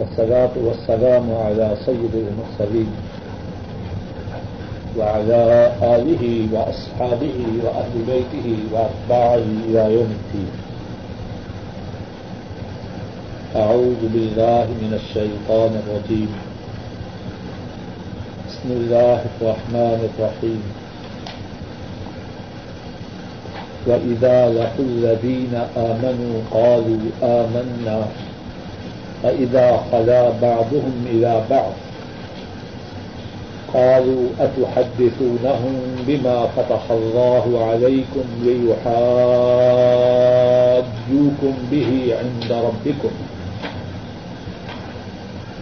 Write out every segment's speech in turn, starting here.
والصلاة والسلام على سيد المرسلين وعلى آله وأصحابه وأهل بيته وأتباعه إلى يوم الدين. أعوذ بالله من الشيطان الرجيم. بسم الله الرحمن الرحيم. وإذا لقوا الذين آمنوا قالوا آمنا. فإذا خلا بعضهم إلى بعض قالوا أتحدثونهم بما فتح الله عليكم ليحاجوكم به عند ربكم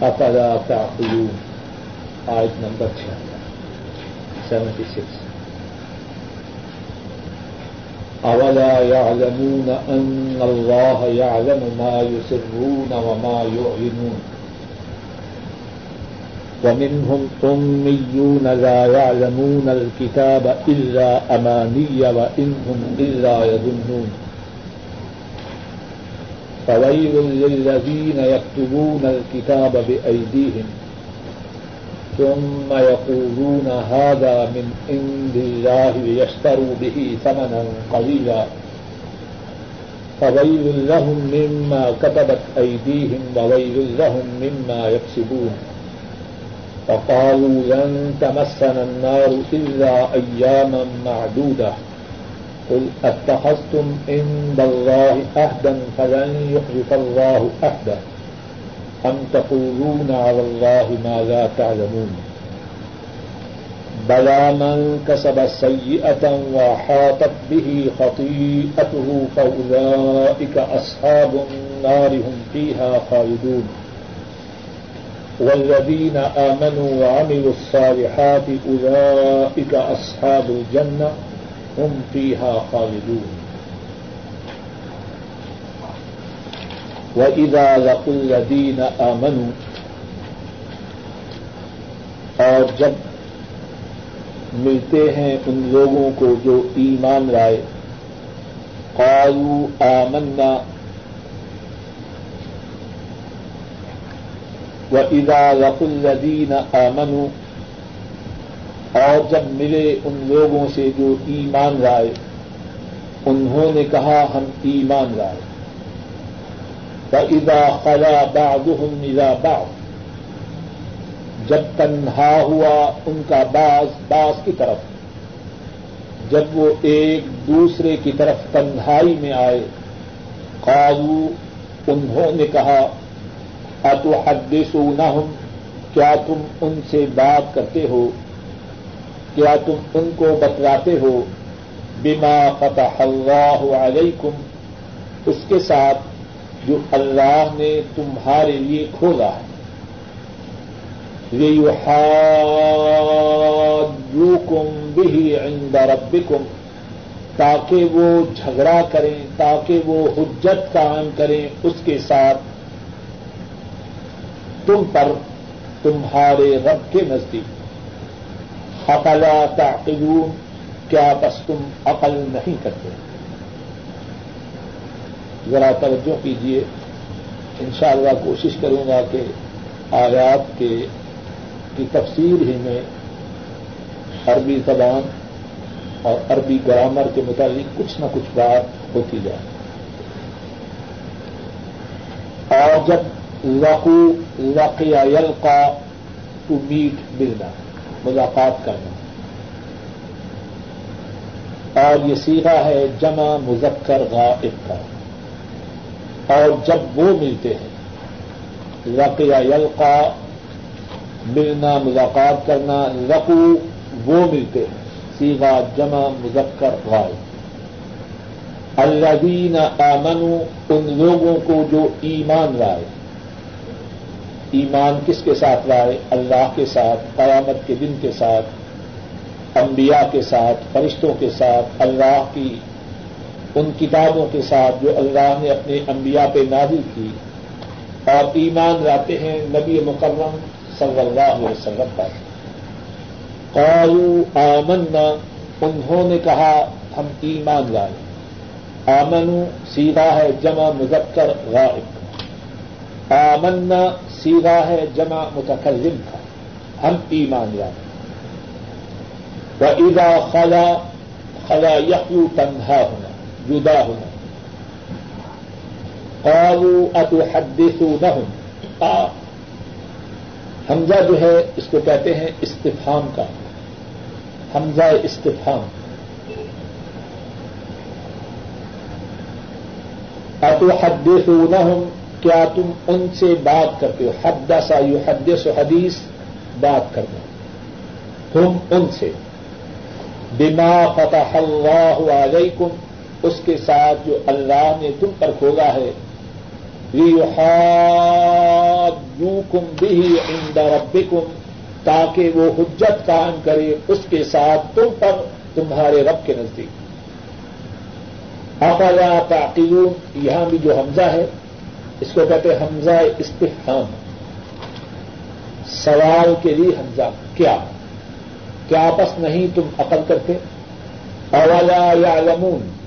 أفلا تعقلون آية نمبر 76 اولا يعلمون ان الله يعلم ما يسرون وما يعلنون. ومنهم اميون لا يعلمون الكتاب الا اماني وانهم الا يظنون. فويل للذين يكتبون الكتاب بايديهم ثم يقولون هذا من عند الله ليشتروا به ثمنا قليلا. فويل لهم مما كتبت أيديهم وويل لهم مما يكسبون. فقالوا لن تمسنا النار إلا أياما معدودة. قل اتخذتم عند الله أهدا فلن يخلف الله أهدا. ام تقولون على الله ما لا تعلمون؟ بلا من كسب سيئة وحاطت به خطيئته فأولئك أصحاب النار هم فيها خالدون. والذين آمنوا وعملوا الصالحات أولئك أصحاب الجنة هم فيها خالدون. وَإِذَا لَقُوا الَّذِينَ آمَنُوا اور جب ملتے ہیں ان لوگوں کو جو ایمان لائے، قالوا آمنا وَإِذَا لَقُوا الَّذِينَ آمَنُوا اور جب ملے ان لوگوں سے جو ایمان لائے، انہوں نے کہا ہم ایمان لائے۔ ادا خلا بعضهم إلى بعض۔ جب تنہا ہوا ان کا باز باز کی طرف۔ جب وہ ایک دوسرے کی طرف تنہائی میں آئے۔ قالو انہوں نے کہا اتو حدثونہم کیا تم ان سے بات کرتے ہو؟ کیا تم ان کو بتلاتے ہو؟ بما فتح اللہ علیکم۔ اس کے ساتھ جو اللہ نے تمہارے لیے کھولا ہے۔ کم بھی عند ربکم تاکہ وہ جھگڑا کریں، تاکہ وہ حجت قائم کریں اس کے ساتھ۔ تم پر تمہارے رب کے نزدیک۔ اقلا تعقلون، کیا بس تم عقل نہیں کرتے؟ ذرا توجہ کیجیے انشاءاللہ کوشش کروں گا کہ آیات کے کی تفسیر ہی میں عربی زبان اور عربی گرامر کے متعلق کچھ نہ کچھ بات ہوتی جائے۔ اور جب لقو لقیا یلقا ٹو میٹ ملنا، ملاقات کرنا۔ اور یہ سیکھا ہے جمع مذکر غائب کا۔ اور جب وہ ملتے ہیں لقیا یلقا، ملنا ملاقات کرنا لقو وہ ملتے ہیں۔ سیگا جمع مذکر غائب۔ الذین آمنوا، ان لوگوں کو جو ایمان لائے۔ ایمان کس کے ساتھ لائے؟ اللہ کے ساتھ، قیامت کے دن کے ساتھ، انبیاء کے ساتھ، فرشتوں کے ساتھ، اللہ کی ان کتابوں کے ساتھ جو اللہ نے اپنے انبیاء پہ نازل کی اور ایمان لاتے ہیں نبی مکرم صلی اللہ علیہ وسلم پر۔ قالوا آمنا، انہوں نے کہا، ہم ایمان لائے۔ آمن سیدھا ہے جمع مذکر غائب۔ آمنا سیگا ہے جمع متکلم کا ہم ایمان یاد و ادا خلا خلا یقو تنہا ہونا جدا ہونا قالوا اتحدثونهم؟ حمزہ جو ہے، اس کو کہتے ہیں استفام کا۔ حمزہ استفام اتحدثونهم؟ کیا تم ان سے بات کرتے ہو؟ حدث، یحدث حدیث، بات کرنا تم ان سے۔ بما فتح اللہ علیکم اس کے ساتھ جو اللہ نے تم پر کھولا ہے کم بھی عند ربکم تاکہ وہ حجت قائم کرے اس کے ساتھ تم پر، تمہارے رب کے نزدیک۔ افلا تعقلون، یہاں بھی جو حمزہ ہے، اس کو کہتے ہیں حمزہ استفہام۔ سوال کے لیے حمزہ، کیا؟ کیا آپس نہیں تم عقل کرتے؟ اولا یعلمون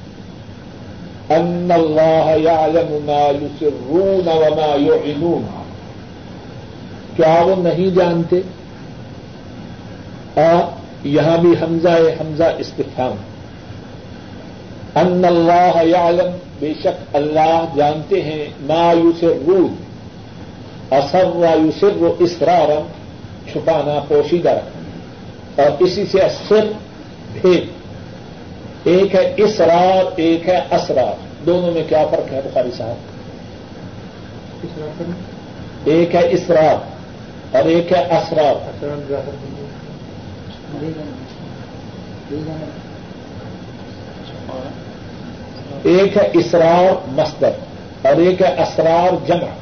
ان اللہ یعلم ما یسرون وما یعلنون کیا وہ نہیں جانتے؟ اور یہاں بھی حمزہ حمزہ استفام ان اللہ یعلم بے شک اللہ جانتے ہیں، ما یسرون اثر و یسر و اسرارم چھپانا، پوشیدہ. اور اسی سے اثر بھید. ایک ہے اسرار، ایک ہے اسرار. دونوں میں کیا فرق ہے بخاری صاحب؟ ایک ہے اسرار اور ایک ہے اسرار. ایک ہے اسرار مستر اور ایک ہے اسرار جمع.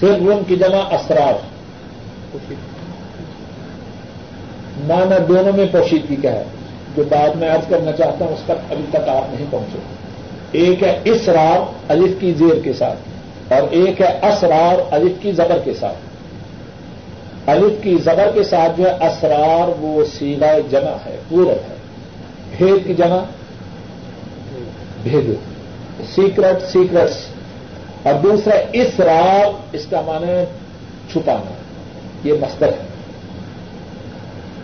صرف ان کی جمع اسرار. مانا دونوں میں پوشیدگی کا ہے. جو بات میں آج کرنا چاہتا ہوں، اس تک ابھی تک آپ نہیں پہنچے۔ ایک ہے اسرار الف کی زیر کے ساتھ، اور ایک ہے اسرار الف کی زبر کے ساتھ۔ الف کی زبر کے ساتھ جو ہے، اسرار وہ سیلا جمع ہے پورت ہے۔ بھید کی جمع بھید سیکرٹ سیکرٹس اور دوسرا اسرار، اس کا معنی چھپانا۔ یہ مستق ہے۔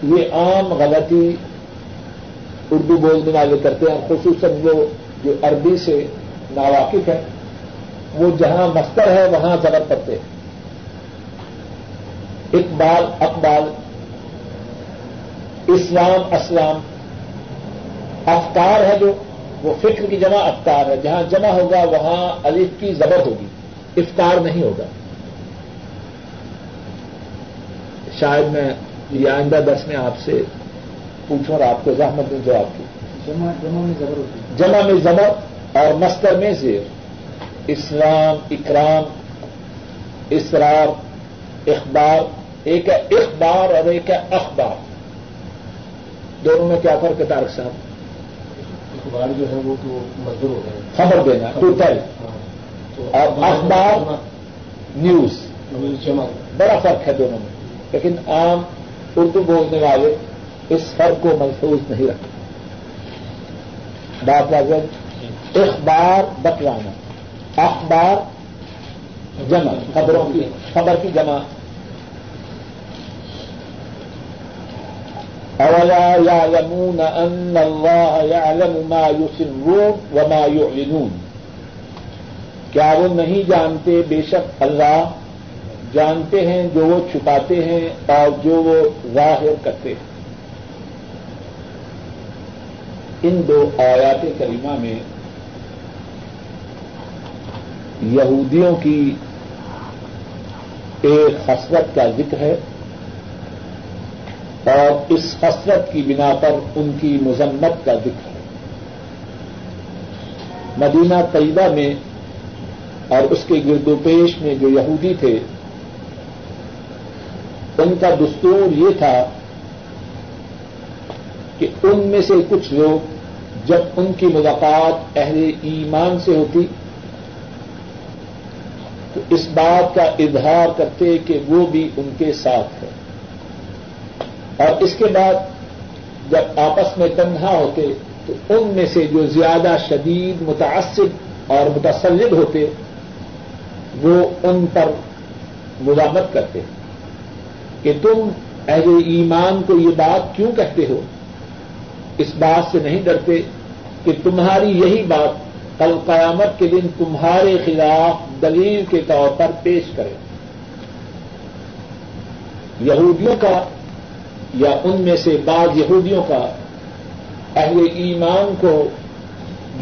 یہ عام غلطی اردو بولنے والے کرتے ہیں خصوصاً وہ جو عربی سے ناواقف ہے وہ جہاں مستر ہے، وہاں زبر پڑتے ہیں۔ اقبال اقبال، اسلام اسلام۔ افطار ہے جو، وہ فکر کی جمع افطار ہے۔ جہاں جمع ہوگا، وہاں الف کی زبر ہوگی۔ افطار نہیں ہوگا۔ شاید میں یہ آئندہ دس میں آپ سے پوچھو اور آپ کو زحمت میں جواب کی جمع میں زبر اور مستر میں زیر۔ اسلام اکرام اسرار اخبار ایک ہے اخبار اور ایک ہے اخبار۔ دونوں میں کیا فرق ہے تارک صاحب؟ اخبار جو ہے وہ تو مزدور ہو گئے خبر دینا ٹوٹل اور اخبار نیوز۔ بڑا فرق ہے دونوں میں۔ لیکن عام اردو بولنے والے اس فرق کو محفوظ نہیں رکھتے بات واضح اخبار بتلانا اخبار جمع، خبروں کی، خبر کی جمع۔ اولا يعلمون ان الله يعلم ما يسرون وما يعلنون کیا وہ نہیں جانتے؟ بے شک اللہ جانتے ہیں، جو وہ چھپاتے ہیں اور جو وہ ظاہر کرتے ہیں۔ ان دو آیات کریمہ میں یہودیوں کی ایک حسرت کا ذکر ہے اور اس حسرت کی بنا پر ان کی مذمت کا ذکر ہے۔ مدینہ طیبہ میں اور اس کے گرد و پیش میں جو یہودی تھے، ان کا دستور یہ تھا کہ ان میں سے کچھ لوگ جب ان کی ملاقات اہل ایمان سے ہوتی، تو اس بات کا اظہار کرتے کہ وہ بھی ان کے ساتھ ہے۔ اور اس کے بعد جب آپس میں تنہا ہوتے، تو ان میں سے جو زیادہ شدید متاثر اور متسلب ہوتے، وہ ان پر مزامت کرتے۔ کہ تم اہل ایمان کو یہ بات کیوں کہتے ہو؟ اس بات سے نہیں ڈرتے۔ کہ تمہاری یہی بات کل قیامت کے دن تمہارے خلاف دلیل کے طور پر پیش کرے۔ یہودیوں کا یا ان میں سے بعض یہودیوں کا اہل ایمان کو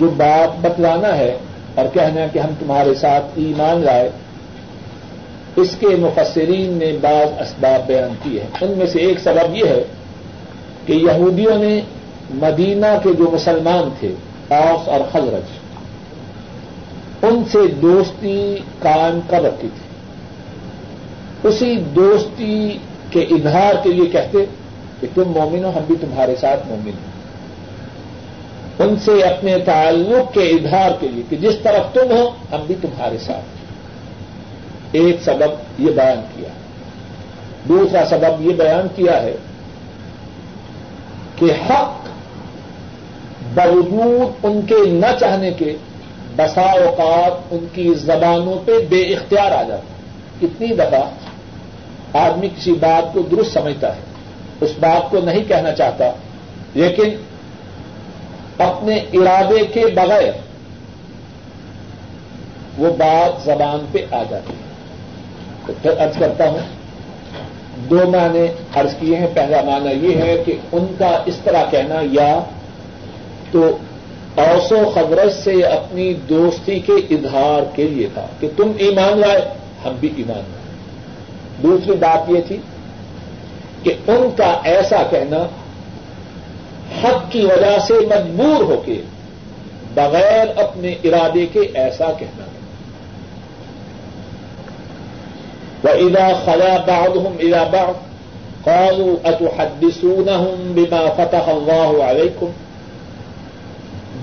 جو بات بتلانا ہے اور کہنا کہ ہم تمہارے ساتھ ایمان لائے، اس کے مفسرین نے بعض اسباب بیان کیے ہیں۔ ان میں سے ایک سبب یہ ہے کہ یہودیوں نے مدینہ کے جو مسلمان تھے، اوس اور خزرج ان سے دوستی قائم کر رکھی تھی۔ اسی دوستی کے اظہار کے لیے کہتے کہ تم مومن ہو، ہم بھی تمہارے ساتھ مومن ہوں۔ ان سے اپنے تعلق کے اظہار کے لیے کہ جس طرف تم ہو، ہم بھی تمہارے ساتھ ایک سبب یہ بیان کیا۔ دوسرا سبب یہ بیان کیا ہے کہ حق باوجود ان کے نہ چاہنے کے بسا اوقات ان کی زبانوں پہ بے اختیار آ جاتا کتنی دفعہ آدمی کسی بات کو درست سمجھتا ہے، اس بات کو نہیں کہنا چاہتا، لیکن اپنے ارادے کے بغیر وہ بات زبان پہ آ جاتی ہے۔ تو پھر ارض کرتا ہوں، دو معنی ارض کیے ہیں۔ پہلا معنی یہ ہے کہ ان کا اس طرح کہنا یا تو اوسو خبرت سے اپنی دوستی کے اظہار کے لیے تھا کہ تم ایمان لائے، ہم بھی ایمان لائے۔ دوسری بات یہ تھی کہ ان کا ایسا کہنا حق کی وجہ سے مجبور ہو کے بغیر اپنے ارادے کے ایسا کہنا۔ وہ ادا خلا باغ ہوں ادا باغ قالوا اتحدثونهم بما فتح الله عليكم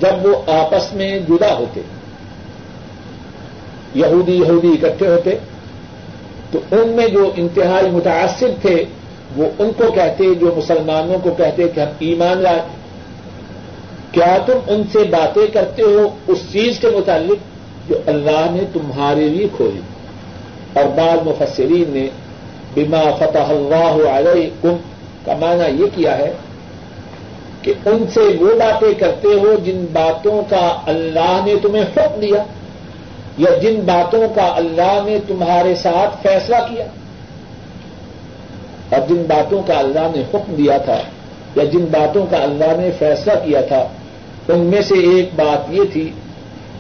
جب وہ آپس میں جدا ہوتے، یہودی یہودی اکٹھے ہوتے، تو ان میں جو انتہائی متاثر تھے، وہ ان کو کہتے، جو مسلمانوں کو کہتے کہ ہم ایمان لائے۔ کیا تم ان سے باتیں کرتے ہو اس چیز کے متعلق جو اللہ نے تمہارے لیے کھولی؟ اور بعض مفسرین نے بما فتح اللہ علیہ کا معنی یہ کیا ہے کہ ان سے وہ باتیں کرتے ہو جن باتوں کا اللہ نے تمہیں حکم دیا، یا جن باتوں کا اللہ نے تمہارے ساتھ فیصلہ کیا۔ اور جن باتوں کا اللہ نے حکم دیا تھا، یا جن باتوں کا اللہ نے فیصلہ کیا تھا، ان میں سے ایک بات یہ تھی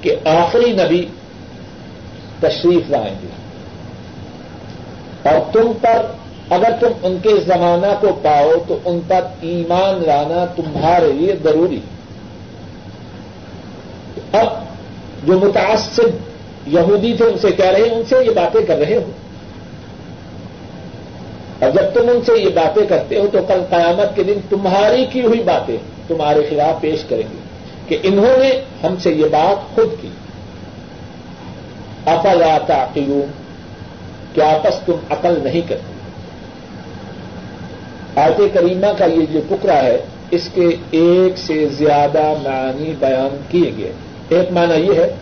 کہ آخری نبی تشریف لائیں گے۔ اور تم پر اگر تم ان کے زمانہ کو پاؤ تو ان پر ایمان لانا تمہارے لیے ضروری اب جو متاثر یہودی تھے ان سے کہہ رہے ہیں، ان سے یہ باتیں کر رہے ہو۔ اور جب تم ان سے یہ باتیں کرتے ہو تو کل قیامت کے دن تمہاری کی ہوئی باتیں تمہارے خلاف پیش کریں گے کہ انہوں نے ہم سے یہ بات خود کی۔ افلا تعقلون؟ کیا آپس تم عقل نہیں کرتے؟ آیت کریمہ کا یہ جو ٹکڑا ہے، اس کے ایک سے زیادہ معنی بیان کیے گئے۔ ایک معنی یہ ہے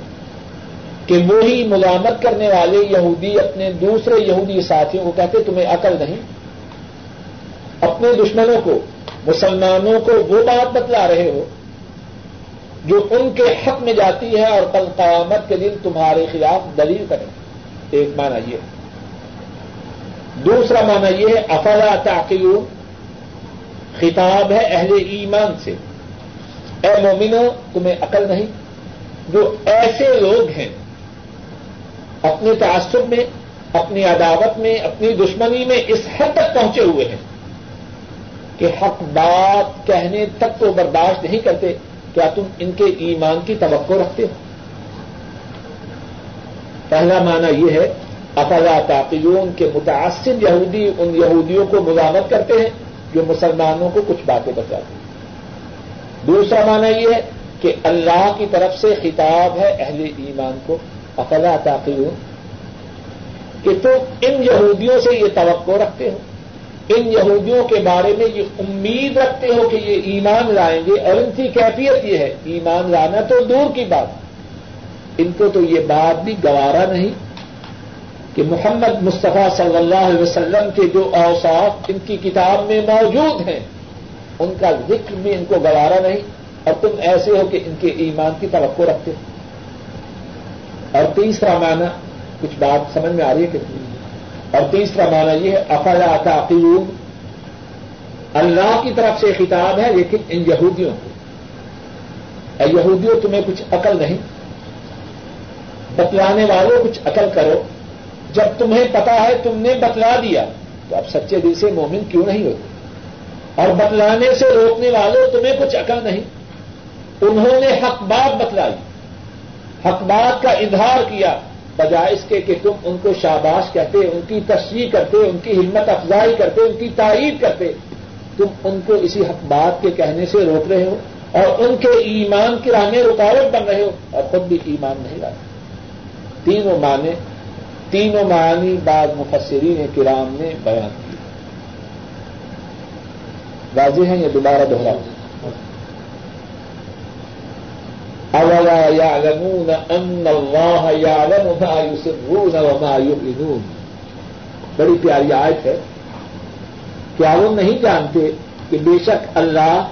کہ وہی ملامت کرنے والے یہودی اپنے دوسرے یہودی ساتھیوں کو کہتے، تمہیں عقل نہیں۔ اپنے دشمنوں کو، مسلمانوں کو وہ بات بتلا رہے ہو جو ان کے حق میں جاتی ہے اور کل قیامت کے دن تمہارے خلاف دلیل کریں ایک معنی یہ ہے۔ دوسرا معنی یہ ہے، افلا تعقیون خطاب ہے اہل ایمان سے۔ اے مومنو تمہیں عقل نہیں؟ جو ایسے لوگ ہیں، اپنے تعصب میں، اپنی عداوت میں، اپنی دشمنی میں اس حد تک پہنچے ہوئے ہیں کہ حق بات کہنے تک تو برداشت نہیں کرتے، کیا تم ان کے ایمان کی توقع رکھتے ہو؟ پہلا معنی یہ ہے، افلا تعقیون کے متاثر یہودی ان یہودیوں کو مزامت کرتے ہیں؟ جو مسلمانوں کو کچھ باتیں بتاتے ہیں۔ دوسرا معنی یہ ہے کہ اللہ کی طرف سے خطاب ہے اہل ایمان کو، افلا تاقیون کہ تم ان یہودیوں سے یہ توقع رکھتے ہو۔ ان یہودیوں کے بارے میں یہ امید رکھتے ہو کہ یہ ایمان لائیں گے۔ اور ان کی کیفیت یہ ہے، ایمان لانا تو دور کی بات۔ ان کو تو یہ بات بھی گوارا نہیں۔ کہ محمد مصطفیٰ صلی اللہ علیہ وسلم کے جو اوساف ان کی کتاب میں موجود ہیں، ان کا ذکر بھی ان کو گوارا نہیں، اور تم ایسے ہو کہ ان کے ایمان کی توقع رکھتے اور تیسرا معنی، کچھ بات سمجھ میں آ رہی ہے کہ اور تیسرا معنی یہ ہے، افلا تعقیب اللہ کی طرف سے خطاب ہے، لیکن ان یہودیوں کو۔ یہودیوں، تمہیں کچھ عقل نہیں۔ بتلانے والوں، کچھ عقل کرو۔ جب تمہیں پتا ہے تم نے بتلا دیا، تو اب سچے دل سے مومن کیوں نہیں ہوتے؟ اور بتلانے سے روکنے والوں تمہیں کچھ عقل نہیں۔ انہوں نے حق بات بتلائی۔ حق بات کا اظہار کیا، بجائے اس کے کہ تم ان کو شاباش کہتے، ان کی تشریح کرتے، ان کی ہمت افزائی کرتے، ان کی تعریف کرتے۔ تم ان کو اسی حق بات کے کہنے سے روک رہے ہو اور ان کے ایمان کی راہ میں رکاوٹ بن رہے ہو اور خود بھی ایمان نہیں لاتے۔ تینوں معنی تینوں معنی بعض مفسرین کرام نے بیان کی۔ واضح ہیں یہ دوبارہ دوہرا اولا يعلمون ان الله يعلم ما يسرون وما يعلنون بڑی پیاری آیت ہے۔ کیا وہ نہیں جانتے کہ بے شک اللہ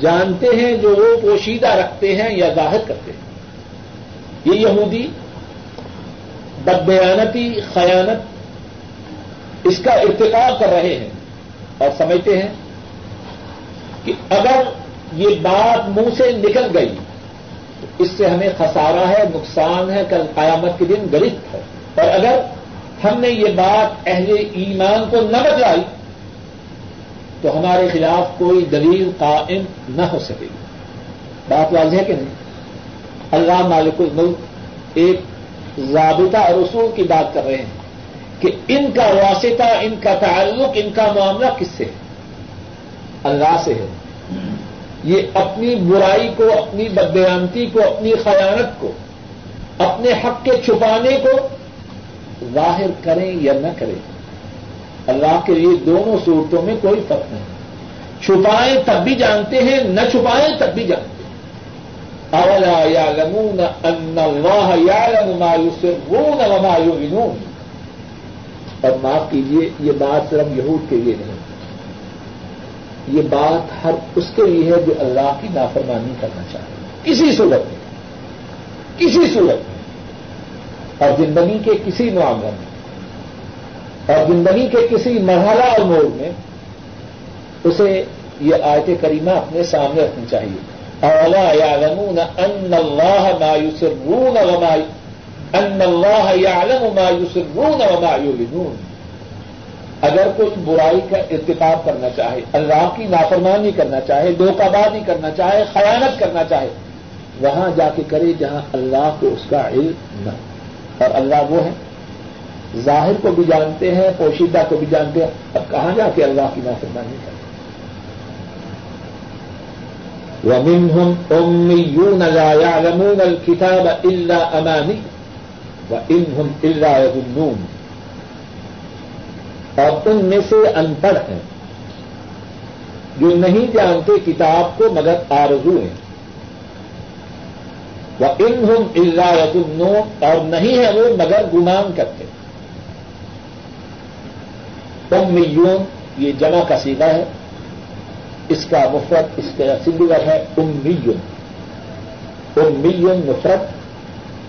جانتے ہیں جو وہ پوشیدہ رکھتے ہیں یا ظاہر کرتے ہیں۔ یہ یہودی بدیانتی خیانت اس کا ارتقاب کر رہے ہیں اور سمجھتے ہیں کہ اگر یہ بات منہ سے نکل گئی تو اس سے ہمیں خسارا ہے، نقصان ہے، کل قیامت کے دن گرفت ہے۔ اور اگر ہم نے یہ بات اہل ایمان کو نہ بتلائی تو ہمارے خلاف کوئی دلیل قائم نہ ہو سکے گی۔ بات واضح ہے کہ نہیں؟ اللہ مالک الملک ایک ضابطہ اور اصول کی بات کر رہے ہیں کہ ان کا واسطہ، ان کا تعلق، ان کا معاملہ کس سے ہے؟ اللہ سے ہے۔ یہ اپنی برائی کو، اپنی بدیانتی کو، اپنی خیانت کو، اپنے حق کے چھپانے کو ظاہر کریں یا نہ کریں، اللہ کے لیے دونوں صورتوں میں کوئی فرق نہیں۔ چھپائیں تب بھی جانتے ہیں، نہ چھپائیں تب بھی جانتے ہیں۔ اولا یا لمون ان اللہ یا لمایوس رون ومایو اور معاف کیجیے یہ بات صرف یہود کے لیے نہیں۔ یہ بات ہر اس کے لیے ہے جو اللہ کی نافرمانی کرنا چاہے کسی صورت میں۔ کسی صورت میں۔ اور زندگی کے کسی معاملے میں۔ اور زندگی کے کسی مرحلہ اور موڑ میں۔ اسے یہ آیت کریمہ اپنے سامنے رکھنی چاہیے۔ اولا یا لمون ان اللہ مایوس رون ان اللہ یا مایوس رون ومایو اگر کوئی برائی کا ارتقاب کرنا چاہے، اللہ کی نافرمانی کرنا چاہے، دھوکہ بازی کرنا چاہے، خیانت کرنا چاہے، وہاں جا کے کرے جہاں اللہ کو اس کا علم نہ اور اللہ وہ ہے۔ ظاہر کو بھی جانتے ہیں، پوشیدہ کو بھی جانتے ہیں۔ اب کہاں جا کے اللہ کی نافرمانی کرے؟ وَمِنْهُمْ أُمِّيُّونَ لَا يَعْلَمُونَ الْكِتَابَ إِلَّا أَمَانِي وَإِنْهُمْ إِلَّا يَظُنُّونَ. اور ان میں سے ان پڑھ ہیں، جو نہیں جانتے کتاب کو مگر آرزو ہیں. وہ ان ہم اللہ اور نہیں ہے وہ مگر گمان کرتے. امیون یہ جمع کا سیدھا ہے. اس کا مفرت اس کا سنگولر ہے امیون. امیون مفرت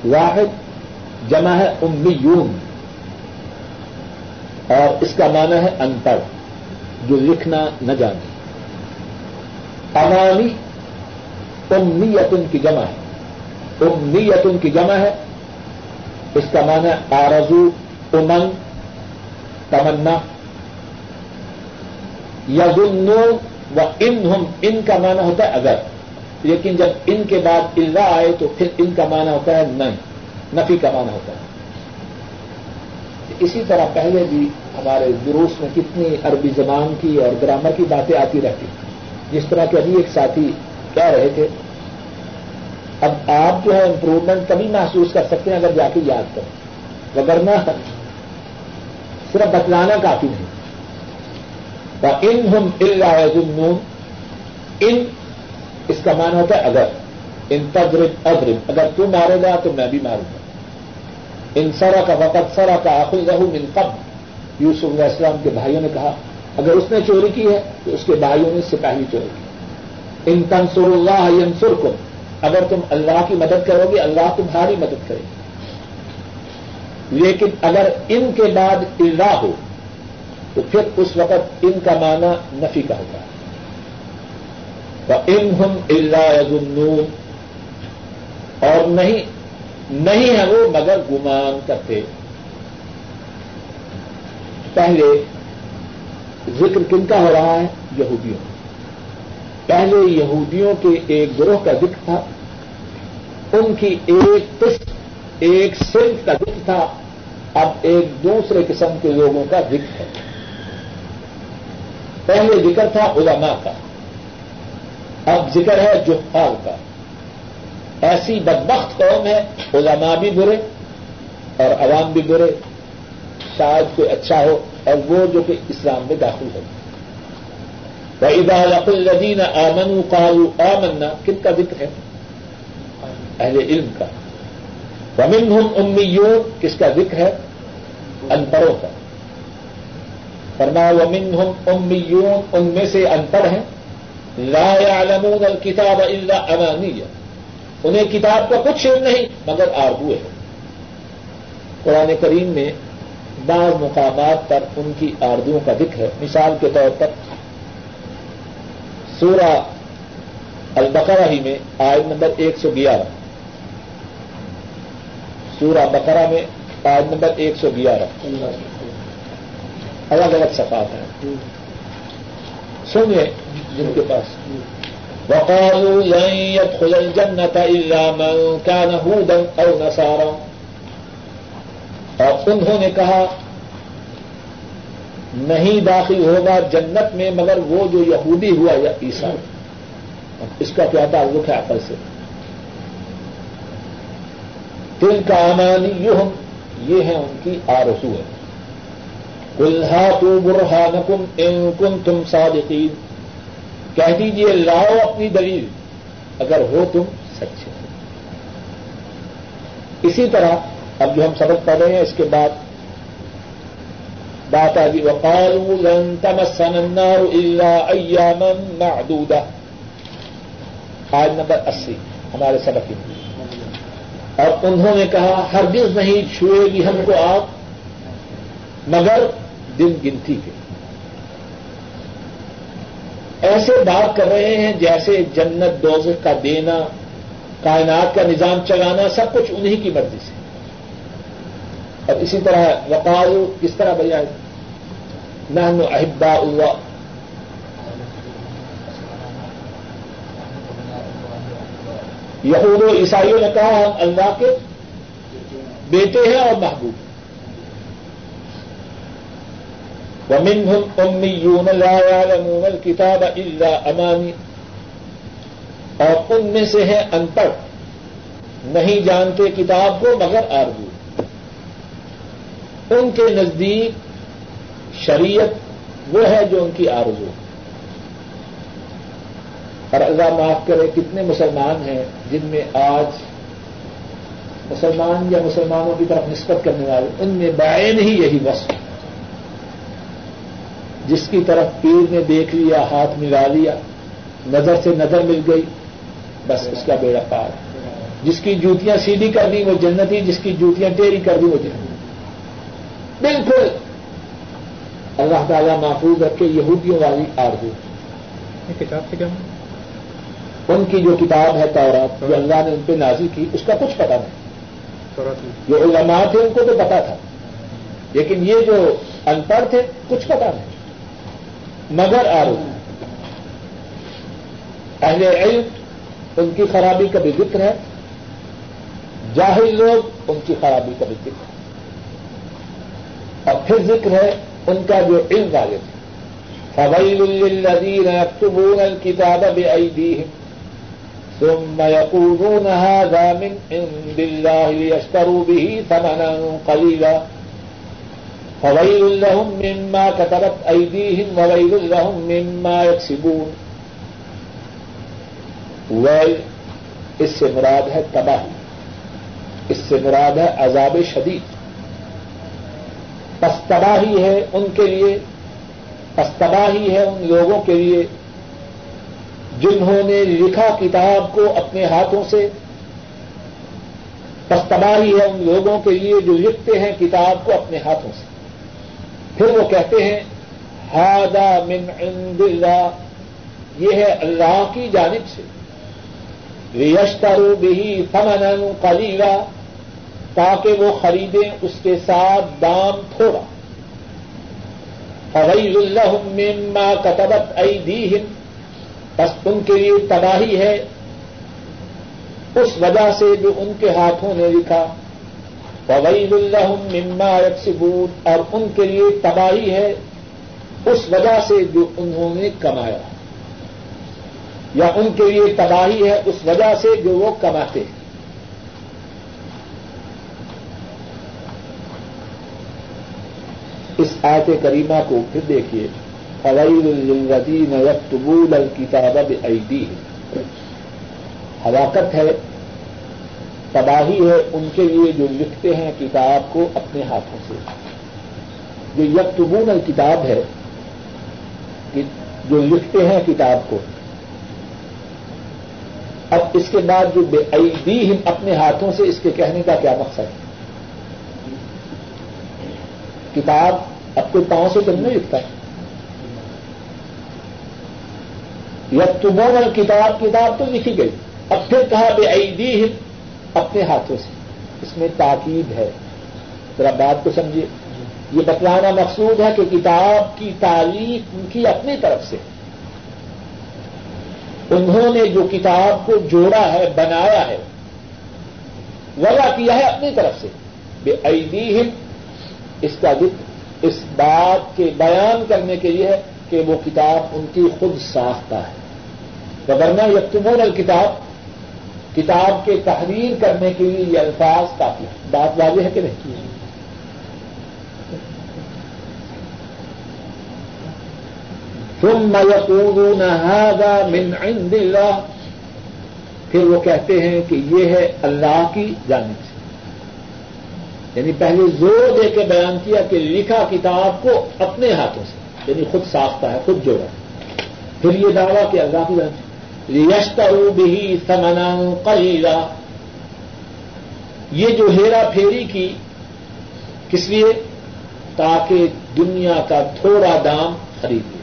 واحد، جمع ہے امیون. اور اس کا معنی ہے ان پڑھ جو لکھنا نہ جانے. امانی امیتن کی جمع ہے. امیتن کی جمع ہے، اس کا معنی ہے آرزو، امن، تمنا. یا و ان ہم، ان کا معنی ہوتا ہے اگر۔ لیکن جب ان کے بعد اللہ آئے تو پھر ان کا معنی ہوتا ہے نہیں نفی کا معنی ہوتا ہے۔ اسی طرح پہلے بھی ہمارے دروس میں کتنی عربی زبان کی اور گرامر کی باتیں آتی رہتی۔ جس طرح کے ابھی ایک ساتھی کہہ رہے تھے، اب آپ جو ہے امپروومنٹ کبھی محسوس کر سکتے ہیں اگر جا کے یاد کریں۔ وگرنا صرف بتلانا کافی نہیں۔ ان ہم اللہ ان اس کا مان ہوتا ہے اگر۔ ان تجرب ادرب اگر تو مارے گا تو میں بھی ماروں گا۔ ان سرا کا وقت سرا کا آخر رہو من قبل۔ یوسف علیہ السلام کے بھائیوں نے کہا، اگر اس نے چوری کی ہے تو اس کے بھائیوں نے اس سے پہلی چوری کی ان تنسر اللہ ینسر کو اگر تم اللہ کی مدد کرو گے، اللہ تمہاری مدد کرے گی لیکن اگر ان کے بعد اللہ ہو تو پھر اس وقت ان کا معنی نفی کا ہوگا ان ہم اللہ اور نہیں نہیں ہے وہ مگر گمان کرتے۔ پہلے ذکر کن کا ہو رہا ہے؟ یہودیوں۔ پہلے یہودیوں کے ایک گروہ کا ذکر تھا۔ ان کی ایک قسم، ایک صنف کا ذکر تھا۔ اب ایک دوسرے قسم کے لوگوں کا ذکر ہے۔ پہلے ذکر تھا علماء کا، اب ذکر ہے جفال کا۔ ایسی بدبخت قوم ہے، علماء بھی برے اور عوام بھی برے۔ شاید کوئی اچھا ہو اور وہ جو کہ اسلام میں داخل ہو۔ وَإِذَا لَقُوا الَّذِينَ آمَنُوا قَالُوا آمَنَّا۔ کن کا ذکر ہے؟ اہل علم کا۔ وَمِنْهُمْ أُمِّيُّونَ کس کا ذکر ہے؟ ان پڑھوں کا۔ فرما وَمِنْهُمْ أُمِّيُّونَ، ان میں سے ان پڑھ ہیں. لا يعلمون الكتاب الا امانیہ انہیں کتاب کا کچھ علم نہیں، مگر آرزو ہے. قرآن کریم میں بعض مقامات پر ان کی آردوؤں کا ذکر ہے. مثال کے طور پر سورہ البقرہ ہی میں آئن نمبر ایک سو گیارہ. سورہ بقرہ میں آئن نمبر ایک سو گیارہ. الگ الگ صفات ہیں سنیے جن کے پاس۔ وقالوا لن يدخل الجنة إلا من كان هودا أو نصارا۔ اور انہوں نے کہا، نہیں داخل ہوگا جنت میں مگر وہ جو یہودی ہوا یا عیسائی اس کا کیا تعلق ہے عقل سے؟ دل کا امانی یہ ہے ان کی آرزو ہے۔ کلہا تو برہا نکم ان کن تم صادقین کہہ دیجیے لاؤ اپنی دلیل، اگر ہو تم سچے۔ اسی طرح اب جو ہم سبق پڑھ رہے ہیں، اس کے بعد بات آ گئی وقال لن تمسن النار الا ایاما معدودہ آج نمبر اسی، ہمارے سبق کی۔ اور انہوں نے کہا، ہرگز نہیں چھوئے گی ہم کو آپ مگر دن گنتی کے۔ ایسے بات کر رہے ہیں جیسے جنت دوزخ کا دینا، کائنات کا نظام چلانا، سب کچھ انہی کی مرضی سے۔ اور اسی طرح وقال کس طرح بجائے نحن احبا اللہ۔ یہود و عیسائیوں نے کہا، ہم اللہ کے بیٹے ہیں اور محبوب۔ ومنهم أميون لا يعلمون الكتاب إلا أماني اور ان میں سے ہے ان پڑھ نہیں جانتے کتاب کو مگر آرزو ان کے نزدیک شریعت وہ ہے جو ان کی آرزو۔ اور اللہ معاف کرے، کتنے مسلمان ہیں جن میں آج مسلمان یا مسلمانوں کی طرف نسبت کرنے والے، ان میں بائن ہی یہی وصف۔ جس کی طرف پیر نے دیکھ لیا ہاتھ ملا لیا نظر سے نظر مل گئی بس اس کا بیڑا پار۔ جس کی جوتیاں سیدھی کر دی وہ جنتی جس کی جوتیاں ٹیری کر دی وہ جنتی۔ بالکل۔ اللہ تعالیٰ محفوظ رکھے یہودیوں والی آرزو۔ کتاب سے کیا؟ ان کی جو کتاب ہے تورات جو اللہ نے ان پہ نازی کی اس کا کچھ پتا نہیں۔ جو علماء تھے ان کو تو پتا تھا۔ لیکن یہ جو ان پڑھ تھے کچھ پتا نہیں۔ مگر آرو اہل علم ان کی خرابی کا بھی ذکر ہے، جاہل لوگ ان کی خرابی کا بھی ذکر ہے۔ اور پھر ذکر ہے ان کا جو علم والے تھے۔ فویل الذین یکتبون الکتاب بأیدیہم ثم يقولون هذا من عند الله ليشتروا به ثمنا قليلا فویل الحم مما کتبت ایدیہم وویل الحم مما یکسبون ویل اس سے مراد ہے تباہی، اس سے مراد ہے عذاب شدید۔ پس تباہی ہے ان کے لیے، پس تباہی ہے ان لوگوں کے لیے جنہوں نے لکھا کتاب کو اپنے ہاتھوں سے۔ پس تباہی ہے ان لوگوں کے لیے جو لکھتے ہیں کتاب کو اپنے ہاتھوں سے۔ پھر وہ کہتے ہیں ہادا من عند اللہ. یہ ہے اللہ کی جانب سے۔ ریشترو بھی فمن قلیلا تاکہ وہ خریدیں اس کے ساتھ دام تھوڑا۔ فویل اللہ مما کتبت ایدیہم بس ان کے لیے تباہی ہے۔ اس وجہ سے جو ان کے ہاتھوں نے لکھا۔ فویل اللہ مما یکسبون اور ان کے لیے تباہی ہے اس وجہ سے جو انہوں نے کمایا یا ان کے لیے تباہی ہے اس وجہ سے جو وہ کماتے ہیں۔ اس آیت کریمہ کو پھر دیکھیے۔ فوائد الدین یکتبول الکتاب ایدی ہلاکت ہے تباہی ہے ان کے لیے جو لکھتے ہیں کتاب کو اپنے ہاتھوں سے۔ جو یکتبون الکتاب ہے جو لکھتے ہیں کتاب کو۔ اب اس کے بعد جو بے عیدی اپنے ہاتھوں سے، اس کے کہنے کا کیا مقصد ہے؟ کتاب اب کوئی پاؤں سے تو نہیں لکھتا۔ یا تمون کتاب کتاب تو لکھی گئی۔ اب پھر کہا بے عیدی اپنے ہاتھوں سے۔ اس میں تاکید ہے۔ ذرا بات کو سمجھیے۔ یہ بتلانا مقصود ہے کہ کتاب کی تعریف ان کی اپنی طرف سے۔ انہوں نے جو کتاب کو جوڑا ہے، بنایا ہے، وضع کیا ہے اپنی طرف سے۔ بے عیدی اس کا ذکر، اس بات کے بیان کرنے کے لیے ہے کہ وہ کتاب ان کی خود ساختہ ہے۔ ورنہ یکتمون الکتاب کتاب کے تحریر کرنے کے لیے یہ الفاظ کافی بات واضح ہے کہ نہیں؟ ثم يقولون هذا من عند الله۔ پھر وہ کہتے ہیں کہ یہ ہے اللہ کی جانب سے۔ یعنی پہلے زور دے کے بیان کیا کہ لکھا کتاب کو اپنے ہاتھوں سے یعنی خود ساختہ ہے، خود جوڑا پھر یہ دعویٰ کہ اللہ کی جانب یشترو بھی سمنا قلیلا۔ یہ جو ہیرا پھیری کی، کس لیے؟ تاکہ دنیا کا تھوڑا دام خرید لے۔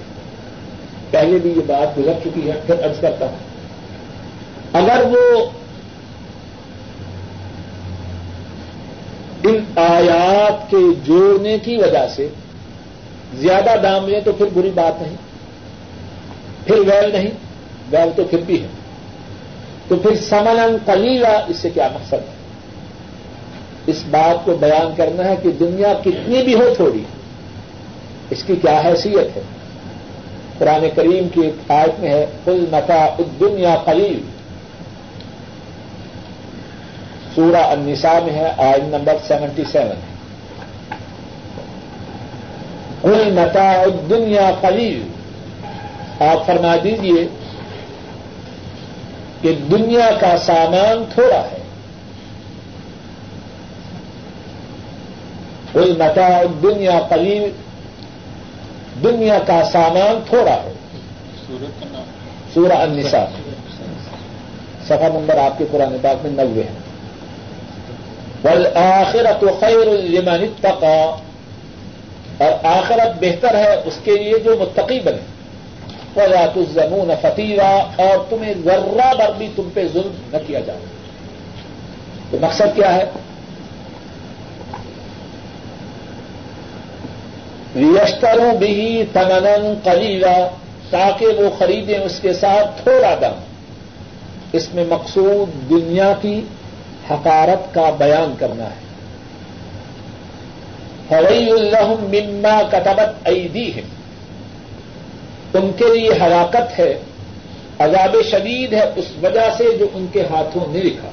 پہلے بھی یہ بات گزر چکی ہے، پھر ارض کرتا ہوں۔ اگر وہ ان آیات کے جوڑنے کی وجہ سے زیادہ دام لیں تو پھر بری بات نہیں، پھر ویل نہیں۔ ویل تو پھر بھی ہے۔ تو پھر سمن کلیلا اس سے کیا مقصد ہے؟ اس بات کو بیان کرنا ہے کہ دنیا کتنی بھی ہو تھوڑی، اس کی کیا حیثیت ہے؟ قرآن کریم کی ایک آیت میں ہے کل متا الدنیا قلیل۔ سورہ النساء میں ہے آئن نمبر سیونٹی سیون۔ کل متا الدنیا قلیل۔ آپ فرما دیجیے کہ دنیا کا سامان تھوڑا ہے۔ کل متا دنیا قلیل۔ دنیا کا سامان تھوڑا ہے۔ سورہ النساء۔ سفا نمبر آپ کے قرآن پاک میں نوے ہیں۔ بل آخرت خیر لمن اتقا۔ اور آخرت بہتر ہے اس کے لیے جو متقی بنے۔ فضات الزمون فتیرہ اور تمہیں ذرہ بر بھی تم پہ ظلم نہ کیا جائے۔ تو مقصد کیا ہے؟ ریشتروں بھی تمن کلیلا تاکہ وہ خریدیں اس کے ساتھ تھوڑا دم۔ اس میں مقصود دنیا کی حقارت کا بیان کرنا ہے۔ فوئی اللہ مما کتبت ایدی ہے ان کے لیے ہلاکت ہے، عذاب شدید ہے، اس وجہ سے جو ان کے ہاتھوں نے لکھا۔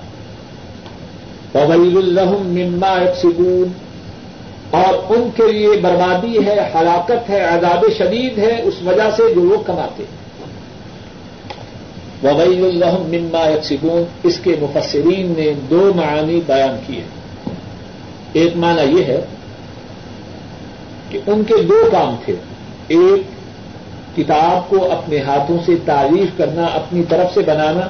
فوئی اللہ مما اکسبون اور ان کے لیے بربادی ہے، ہلاکت ہے، عذاب شدید ہے، اس وجہ سے جو وہ کماتے ہیں۔ وبئی الرحم مما یکسکون اس کے مفسرین نے دو معانی بیان کیے۔ ایک معنی یہ ہے کہ ان کے دو کام تھے۔ ایک کتاب کو اپنے ہاتھوں سے تعریف کرنا، اپنی طرف سے بنانا،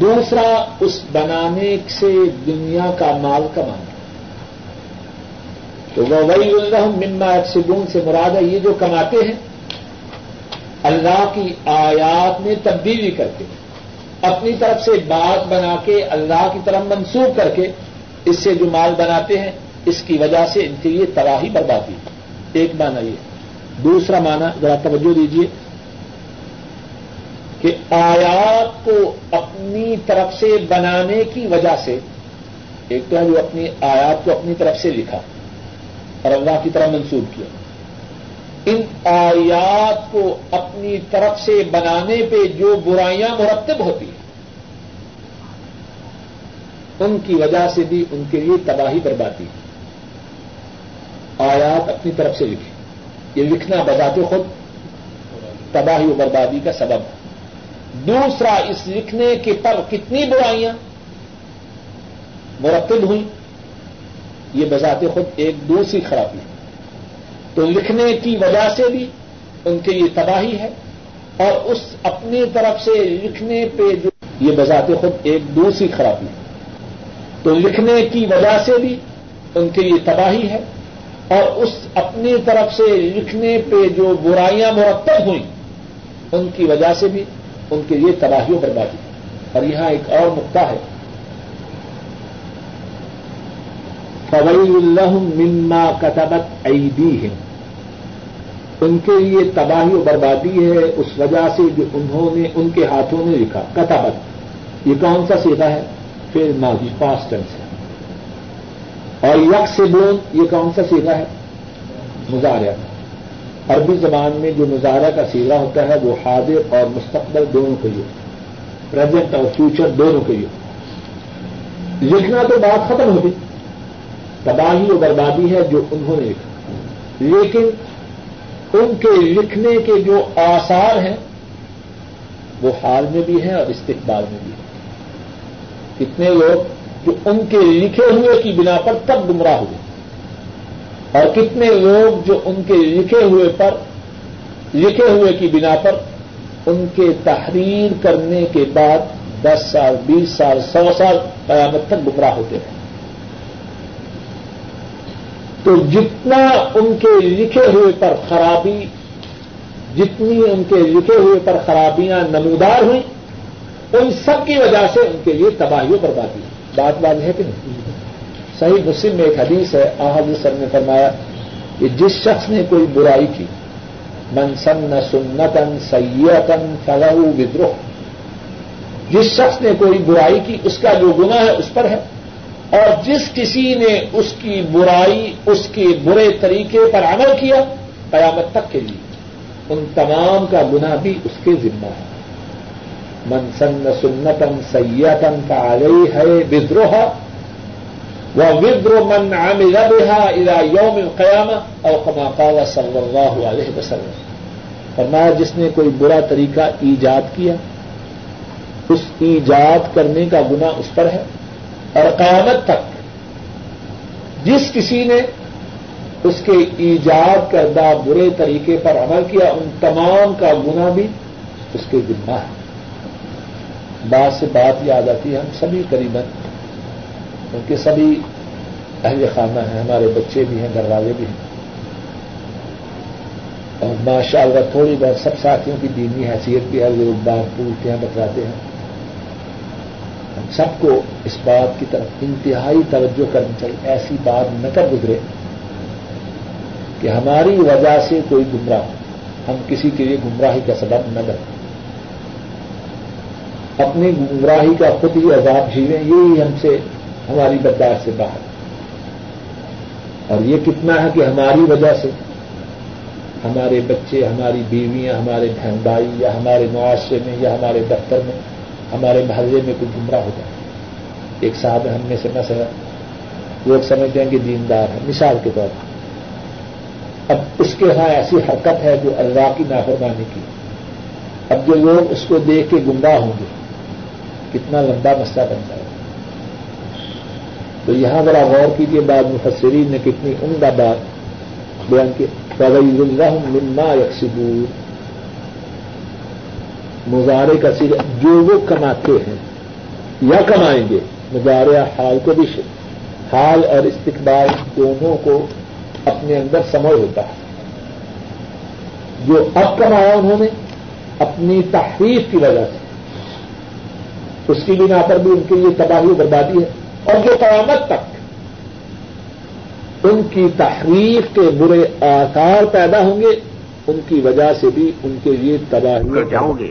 دوسرا اس بنانے سے دنیا کا مال کمانا۔ تو وہی الرحم مما یکسکون سے مراد ہے یہ جو کماتے ہیں، اللہ کی آیات میں تبدیلی کر کے اپنی طرف سے بات بنا کے، اللہ کی طرف منسوخ کر کے اس سے جو مال بناتے ہیں، اس کی وجہ سے ان کے لیے تباہی بربادی۔ ایک معنی یہ دوسرا معنی ذرا توجہ دیجیے کہ آیات کو اپنی طرف سے بنانے کی وجہ سے ایک تو ہے جو اپنی آیات کو اپنی طرف سے لکھا اور اللہ کی طرح منسوخ کیا۔ ان آیات کو اپنی طرف سے بنانے پہ جو برائیاں مرتب ہوتی ہیں، ان کی وجہ سے بھی ان کے لیے تباہی بربادی۔ آیات اپنی طرف سے لکھے یہ لکھنا بذات خود تباہی و بربادی کا سبب۔ ہے دوسرا، اس لکھنے کے پر کتنی برائیاں مرتب ہوئی، یہ بذات خود ایک دوسری خرابی ہے۔ تو لکھنے کی وجہ سے بھی ان کے لیے تباہی ہے اور اس اپنی طرف سے لکھنے پہ جو یہ بذات خود ایک دوسری خرابی ہے۔ تو لکھنے کی وجہ سے بھی ان کے لیے تباہی ہے اور اس اپنی طرف سے لکھنے پہ جو برائیاں مرتب ہوئیں، ان کی وجہ سے بھی ان کے لیے تباہی و بربادی۔ اور یہاں ایک اور نقطہ ہے۔ فویل اللہ مما کتبت ایدی ہے ان کے لیے تباہی و بربادی ہے اس وجہ سے جو انہوں نے ان کے ہاتھوں نے لکھا۔ کتابت یہ کون سا سیدھا ہے؟ پھر ماضی پاس ٹینس ہے۔ اور یک سے بون یہ کون سا سیدھا ہے؟ مظاہرہ عربی زبان میں جو مظاہرہ کا سیدھا ہوتا ہے، وہ حاضر اور مستقبل دونوں کے لیے۔ پرزینٹ اور فیوچر دونوں کے لیے۔ لکھنا تو بات ختم ہوگی تباہی و بربادی ہے جو انہوں نے لکھا لیکن ان کے لکھنے کے جو آثار ہیں، وہ حال میں بھی ہیں اور استقبال میں بھی ہیں۔ کتنے لوگ جو ان کے لکھے ہوئے کی بنا پر تب گمراہ ہوئے۔ اور کتنے لوگ جو ان کے لکھے ہوئے پر، لکھے ہوئے کی بنا پر ان کے تحریر کرنے کے بعد دس سال، بیس سال، سو سال قیامت تک گمراہ ہوتے ہیں۔ تو جتنا ان کے لکھے ہوئے پر خرابی، جتنی ان کے لکھے ہوئے پر خرابیاں نمودار ہوئیں، ان سب کی وجہ سے ان کے لیے تباہی و بربادی۔ بات بات ہے کہ نہیں؟ صحیح مسلم میں ایک حدیث ہے، آحد سر نے فرمایا کہ جس شخص نے کوئی برائی کی منسن سنتن سیتن فلح ودروہ جس شخص نے کوئی برائی کی، اس کا جو گناہ ہے، اس پر ہے۔ اور جس کسی نے اس کی برائی، اس کے برے طریقے پر عمل کیا، قیامت تک کے لیے۔ ان تمام کا گناہ بھی اس کے ذمہ ہے۔ من سن سنتن سیتن کا آگئی ہے ودروہ وہ ودرو من عامل بها الى یوم القیامہ اور کما قال صلی اللہ علیہ وسلم۔ فرمایا جس نے کوئی برا طریقہ ایجاد کیا، اس ایجاد کرنے کا گناہ اس پر ہے اور قیامت تک جس کسی نے اس کے ایجاد کردہ برے طریقے پر عمل کیا، ان تمام کا گنا بھی اس کے ذمہ ہے۔ بات سے بات یاد آتی ہے، ہم سبھی قریب ان کے سبھی اہل خانہ ہیں، ہمارے بچے بھی ہیں گھر والے بھی ہیں۔ اور ماشاء اللہ تھوڑی بہت سب ساتھیوں کی دینی حیثیت بھی ہے لوگ بات پوچھتے ہیں، بتلاتے ہیں۔ ہم سب کو اس بات کی طرف انتہائی توجہ کرنی چاہیے۔ ایسی بات نہ کر گزرے کہ ہماری وجہ سے کوئی گمراہ ہم کسی کے لیے گمراہی کا سبب نہ کریں اپنی گمراہی کا خود ہی عذاب جھیلیں یہی ہم سے، ہماری برداشت سے باہر۔ اور یہ کتنا ہے کہ ہماری وجہ سے ہمارے بچے، ہماری بیویاں، ہمارے بہن بھائی یا ہمارے معاشرے میں یا ہمارے دفتر میں، ہمارے محلے میں کوئی گمراہ ہو جائے ایک صاحب ہم میں سے مسئلہ لوگ سمجھتے ہیں کہ دیندار ہے مثال کے طور پر۔ اب اس کے ہاں ایسی حرکت ہے جو اللہ کی نافرمانی کی۔ اب جو لوگ اس کو دیکھ کے گمراہ ہوں گے کتنا لمبا مسئلہ بنتا ہے۔ تو یہاں ذرا غور کیجیے بعد مفسرین نے کتنی عمدہ بات بیان کی۔ فویز اللہ مما یکسبور مظاہرے کا سر جو وہ کماتے ہیں یا کمائیں گے مظاہرہ حال کو بھی حال اور استقبال دونوں کو اپنے اندر سمجھ ہوتا ہے۔ جو اب کمایا انہوں نے، اپنی تحریف کی وجہ سے۔ اس کی بنا پر بھی ان کے لیے تباہی و بربادی ہے۔ اور جو قیامت تک ان کی تحریف کے برے آکار پیدا ہوں گے۔ ان کی وجہ سے بھی ان کے لیے تباہی جاؤں گے۔